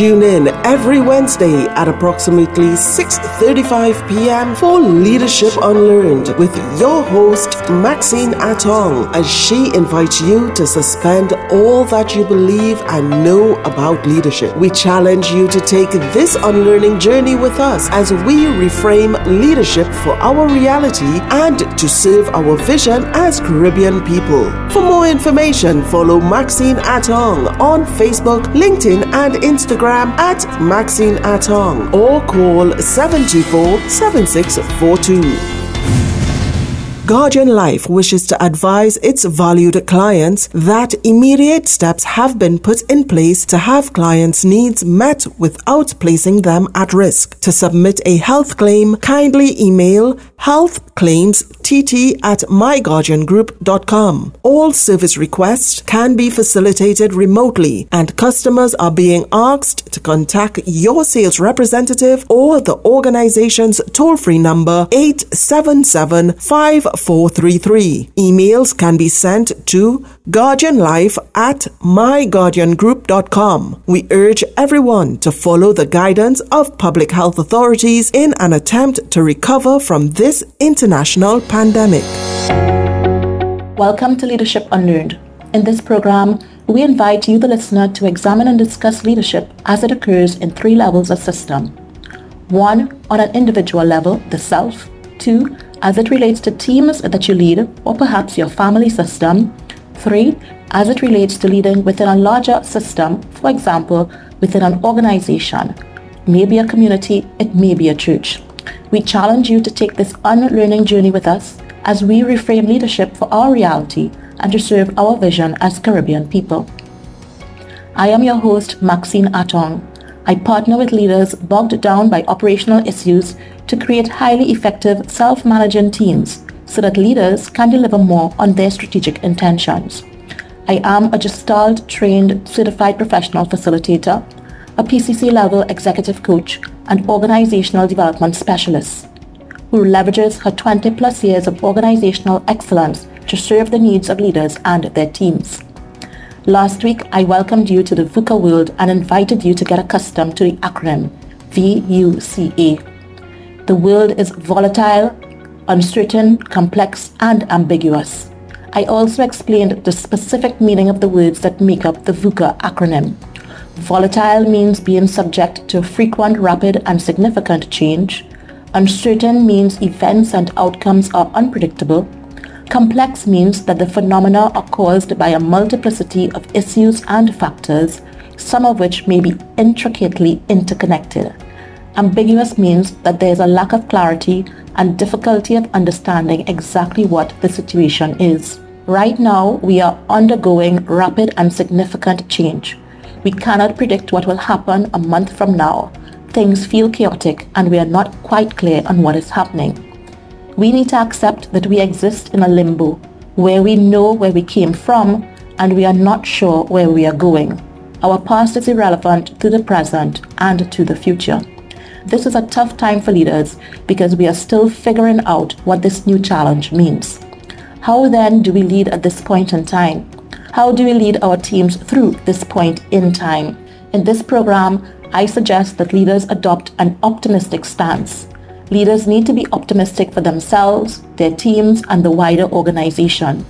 Tune in every Wednesday at approximately 6:35 p.m. for Leadership Unlearned with your host Maxine Attong as she invites you to suspend all that you believe and know about leadership. We challenge you to take this unlearning journey with us as we reframe leadership for our reality and to serve our vision as Caribbean people. For more information, follow Maxine Attong on Facebook, LinkedIn, and Instagram at Maxine Attong or call 724 7642. Guardian Life wishes to advise its valued clients that immediate steps have been put in place to have clients' needs met without placing them at risk. To submit a health claim, kindly email healthclaimstt at myguardiangroup.com. All service requests can be facilitated remotely and customers are being asked to contact your sales representative or the organization's toll-free number 877 433. Emails can be sent to guardianlife at myguardiangroup.com. We urge everyone to follow the guidance of public health authorities in an attempt to recover from this international pandemic. Welcome to Leadership Unlearned. In this program, we invite you, the listener, to examine and discuss leadership as it occurs in three levels of system. One, on an individual level, the self. Two, as it relates to teams that you lead or perhaps your family system. Three, as it relates to leading within a larger system, for example, within an organization. Maybe a community, it may be a church. We challenge you to take this unlearning journey with us as we reframe leadership for our reality and to serve our vision as Caribbean people. I am your host, Maxine Attong. I partner with leaders bogged down by operational issues to create highly effective self-managing teams so that leaders can deliver more on their strategic intentions. I am a Gestalt trained certified professional facilitator, a PCC level executive coach and organizational development specialist who leverages her 20 plus years of organizational excellence to serve the needs of leaders and their teams. Last week, I welcomed you to the VUCA world and invited you to get accustomed to the acronym VUCA the world is volatile, uncertain, complex, and ambiguous. I also explained the specific meaning of the words that make up the VUCA acronym. Volatile means being subject to frequent, rapid, and significant change. Uncertain means events and outcomes are unpredictable. Complex means that the phenomena are caused by a multiplicity of issues and factors, some of which may be intricately interconnected. Ambiguous means that there is a lack of clarity and difficulty of understanding exactly what the situation is. Right now, we are undergoing rapid and significant change. We cannot predict what will happen a month from now. Things feel chaotic and we are not quite clear on what is happening. We need to accept that we exist in a limbo where we know where we came from and we are not sure where we are going. Our past is irrelevant to the present and to the future. This is a tough time for leaders because we are still figuring out what this new challenge means. How then do we lead at this point in time? How do we lead our teams through this point in time? In this program, I suggest that leaders adopt an optimistic stance. Leaders need to be optimistic for themselves, their teams, and the wider organization.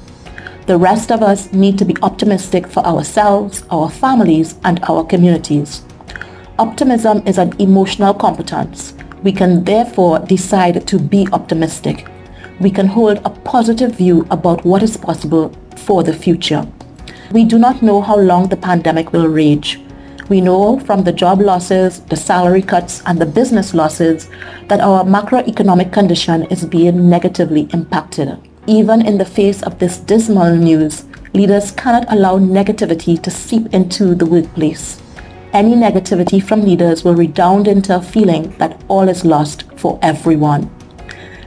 The rest of us need to be optimistic for ourselves, our families, and our communities. Optimism is an emotional competence. We can therefore decide to be optimistic. We can hold a positive view about what is possible for the future. We do not know how long the pandemic will rage. We know from the job losses, the salary cuts, and the business losses that our macroeconomic condition is being negatively impacted. Even in the face of this dismal news, leaders cannot allow negativity to seep into the workplace any negativity from leaders will redound into a feeling that all is lost for everyone.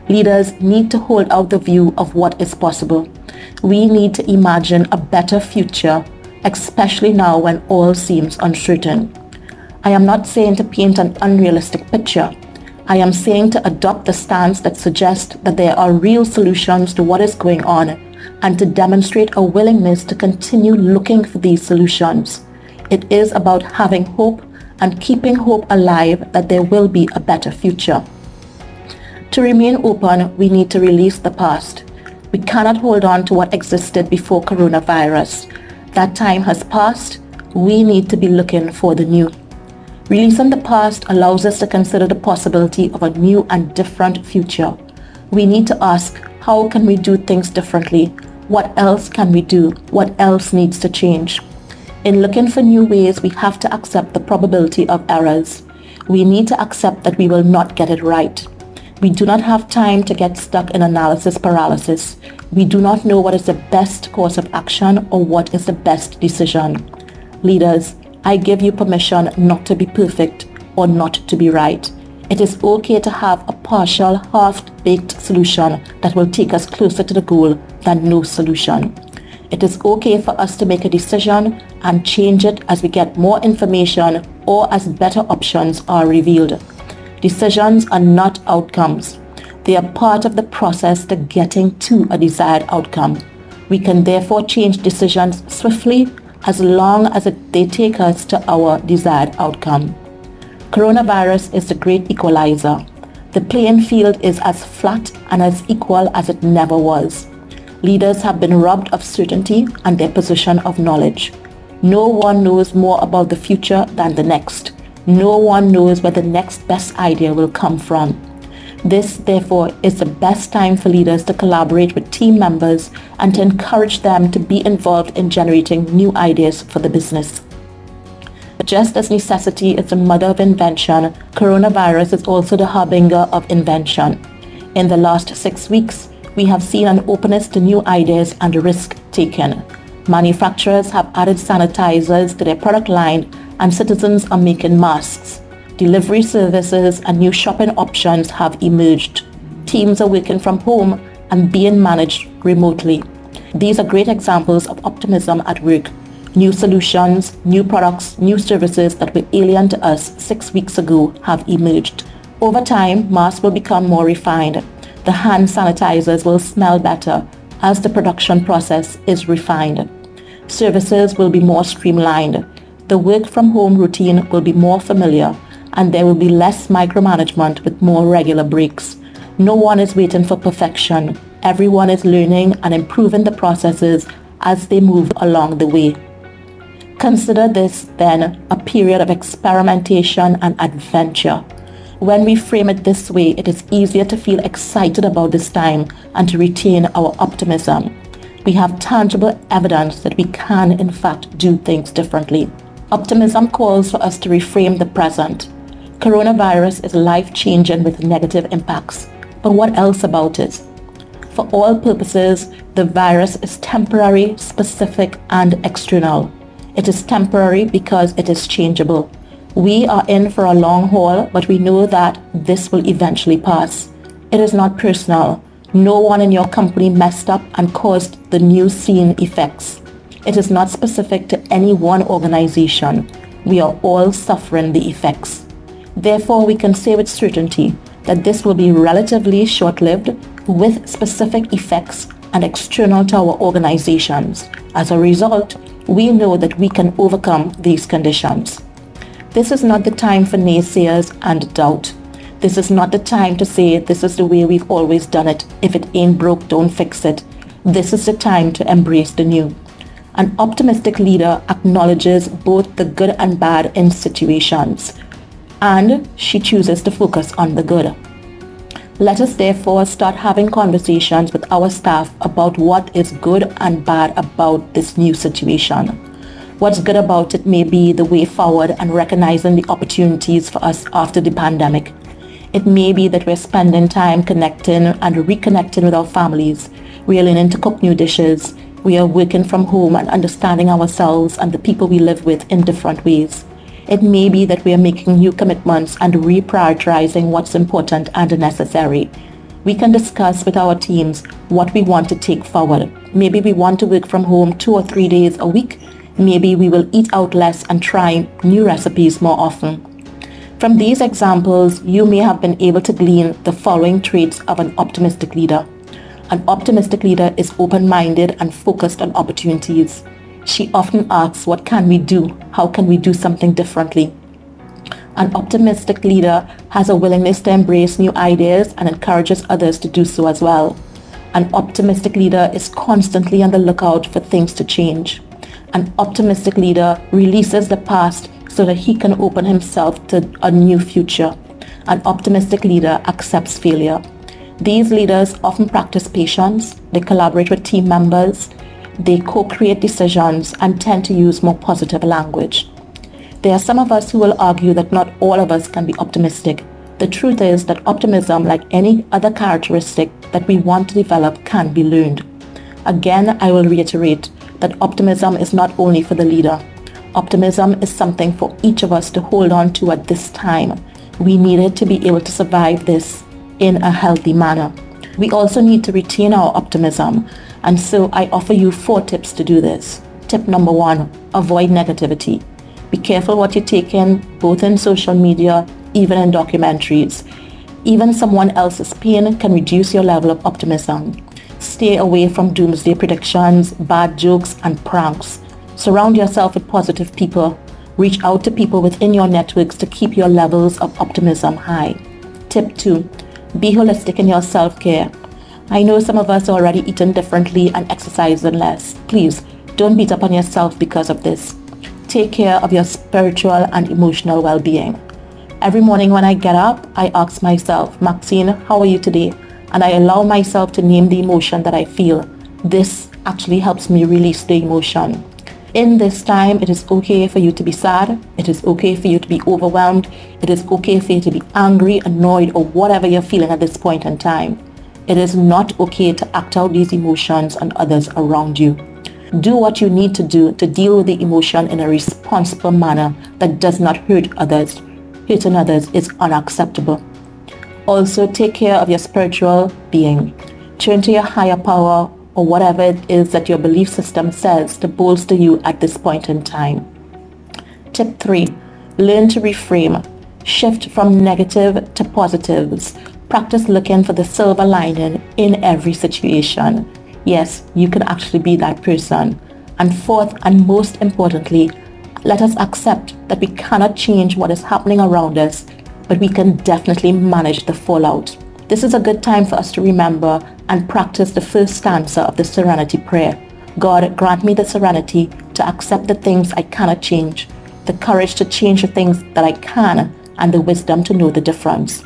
Leaders need to hold out the view of what is possible. We need to imagine a better future, especially now when all seems uncertain. I am not saying to paint an unrealistic picture. I am saying to adopt the stance that suggests that there are real solutions to what is going on and to demonstrate a willingness to continue looking for these solutions. It is about having hope and keeping hope alive that there will be a better future. To remain open, we need to release the past. We cannot hold on to what existed before coronavirus. That time has passed. We need to be looking for the new. Releasing the past allows us to consider the possibility of a new and different future. We need to ask, how can we do things differently? What else can we do? What else needs to change? In looking for new ways, we have to accept the probability of errors. We need to accept that we will not get it right. We do not have time to get stuck in analysis paralysis. We do not know what is the best course of action or what is the best decision. Leaders, I give you permission not to be perfect or not to be right. It is okay to have a partial, half-baked solution that will take us closer to the goal than no solution. It is okay for us to make a decision and change it as we get more information or as better options are revealed. Decisions are not outcomes. They are part of the process to getting to a desired outcome. We can therefore change decisions swiftly as long as they take us to our desired outcome. Coronavirus is the great equalizer. The playing field is as flat and as equal as it never was. Leaders have been robbed of certainty and their position of knowledge. No one knows more about the future than the next. No one knows where the next best idea will come from. This, therefore, is the best time for leaders to collaborate with team members and to encourage them to be involved in generating new ideas for the business. Just as necessity is the mother of invention, coronavirus is also the harbinger of invention. In the last six weeks, we have seen an openness to new ideas and risk taken. Manufacturers have added sanitizers to their product line and citizens are making masks. Delivery services and new shopping options have emerged. Teams are working from home and being managed remotely. These are great examples of optimism at work. New solutions, new products, new services that were alien to us six weeks ago have emerged. Over time, masks will become more refined. The hand sanitizers will smell better as the production process is refined. Services will be more streamlined. The work from home routine will be more familiar and there will be less micromanagement with more regular breaks. No one is waiting for perfection. Everyone is learning and improving the processes as they move along the way. Consider this then a period of experimentation and adventure. When we frame it this way, it is easier to feel excited about this time and to retain our optimism. We have tangible evidence that we can in fact do things differently. Optimism calls for us to reframe the present. Coronavirus is life-changing with negative impacts. But what else about it? For all purposes, the virus is temporary, specific, and external. It is temporary because it is changeable. We are in for a long haul, but we know that this will eventually pass. It is not personal. No one in your company messed up and caused the new scene effects. It is not specific to any one organization. We are all suffering the effects. Therefore, we can say with certainty that this will be relatively short-lived with specific effects and external to our organizations. As a result, we know that we can overcome these conditions. This is not the time for naysayers and doubt. This is not the time to say this is the way we've always done it. If it ain't broke, don't fix it. This is the time to embrace the new. An optimistic leader acknowledges both the good and bad in situations and she chooses to focus on the good. Let us therefore start having conversations with our staff about what is good and bad about this new situation. What's good about it may be the way forward and recognizing the opportunities for us after the pandemic. It may be that we're spending time connecting and reconnecting with our families. We are learning to cook new dishes. We are working from home and understanding ourselves and the people we live with in different ways. It may be that we are making new commitments and reprioritizing what's important and necessary. We can discuss with our teams what we want to take forward. Maybe we want to work from home two or three days a week. Maybe we will eat out less and try new recipes more often. From these examples, you may have been able to glean the following traits of an optimistic leader. An optimistic leader is open-minded and focused on opportunities. She often asks, what can we do? How can we do something differently? An optimistic leader has a willingness to embrace new ideas and encourages others to do so as well. An optimistic leader is constantly on the lookout for things to change. An optimistic leader releases the past so that he can open himself to a new future. An optimistic leader accepts failure. These leaders often practice patience, they collaborate with team members, they co-create decisions and tend to use more positive language. There are some of us who will argue that not all of us can be optimistic. The truth is that optimism, like any other characteristic that we want to develop, can be learned. Again, I will reiterate that optimism is not only for the leader. Optimism is something for each of us to hold on to at this time. We needed to be able to survive this in a healthy manner. We also need to retain our optimism, and so I offer you four tips to do this. Tip number one, avoid negativity. Be careful what you take in, both in social media, even in documentaries. Even someone else's pain can reduce your level of optimism. Stay away from doomsday predictions, bad jokes, and pranks. Surround yourself with positive people. Reach out to people within your networks to keep your levels of optimism high. Tip 2. Be holistic in your self-care. I know some of us are already eating differently and exercising less. Please, don't beat up on yourself because of this. Take care of your spiritual and emotional well-being. Every morning when I get up, I ask myself, Maxine, how are you today? And I allow myself to name the emotion that I feel. This actually helps me release the emotion. In this time, it is okay for you to be sad. It is okay for you to be overwhelmed. It is okay for you to be angry, annoyed, or whatever you're feeling at this point in time. It is not okay to act out these emotions on others around you. Do what you need to do to deal with the emotion in a responsible manner that does not hurt others. Hurting others is unacceptable. Also, take care of your spiritual being. Turn to your higher power or whatever it is that your belief system says to bolster you at this point in time. Tip 3. Learn to reframe. Shift from negative to positives. Practice looking for the silver lining in every situation. Yes, you can actually be that person. And fourth and most importantly, let us accept that we cannot change what is happening around us, but we can definitely manage the fallout. This is a good time for us to remember and practice the first stanza of the Serenity Prayer. God, grant me the serenity to accept the things I cannot change, the courage to change the things that I can, and the wisdom to know the difference.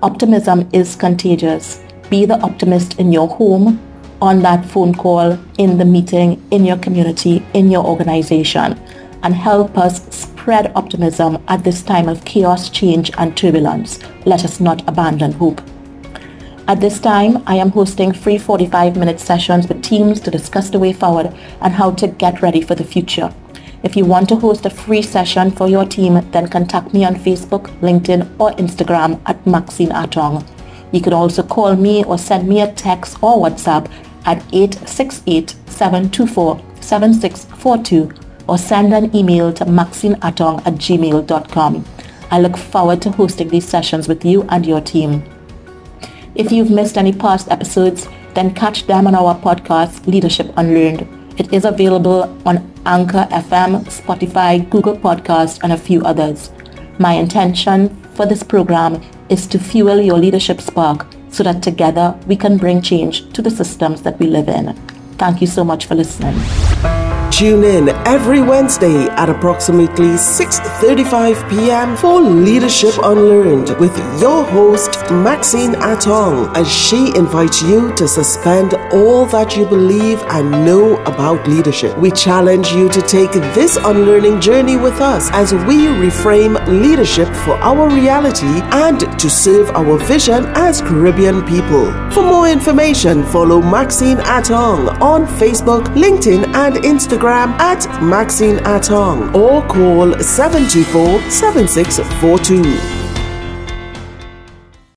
Optimism is contagious. Be the optimist in your home, on that phone call, in the meeting, in your community, in your organization, and help us spread optimism at this time of chaos, change, and turbulence. Let us not abandon hope. At this time, I am hosting free 45-minute sessions with teams to discuss the way forward and how to get ready for the future. If you want to host a free session for your team, then contact me on Facebook, LinkedIn, or Instagram at Maxine Attong. You can also call me or send me a text or WhatsApp at 868-724-7642 or send an email to maxineatong at gmail.com. I look forward to hosting these sessions with you and your team. If you've missed any past episodes, then catch them on our podcast, Leadership Unlearned. It is available on Anchor FM, Spotify, Google Podcast, and a few others. My intention for this program is to fuel your leadership spark so that together we can bring change to the systems that we live in. Thank you so much for listening. Tune in every Wednesday at approximately 6:35 p.m. for Leadership Unlearned with your host Maxine Attong as she invites you to suspend all that you believe and know about leadership. We challenge you to take this unlearning journey with us as we reframe leadership for our reality and to serve our vision as Caribbean people. For more information, follow Maxine Attong on Facebook, LinkedIn, and Instagram Instagram at Maxine Attong or call 724 7642.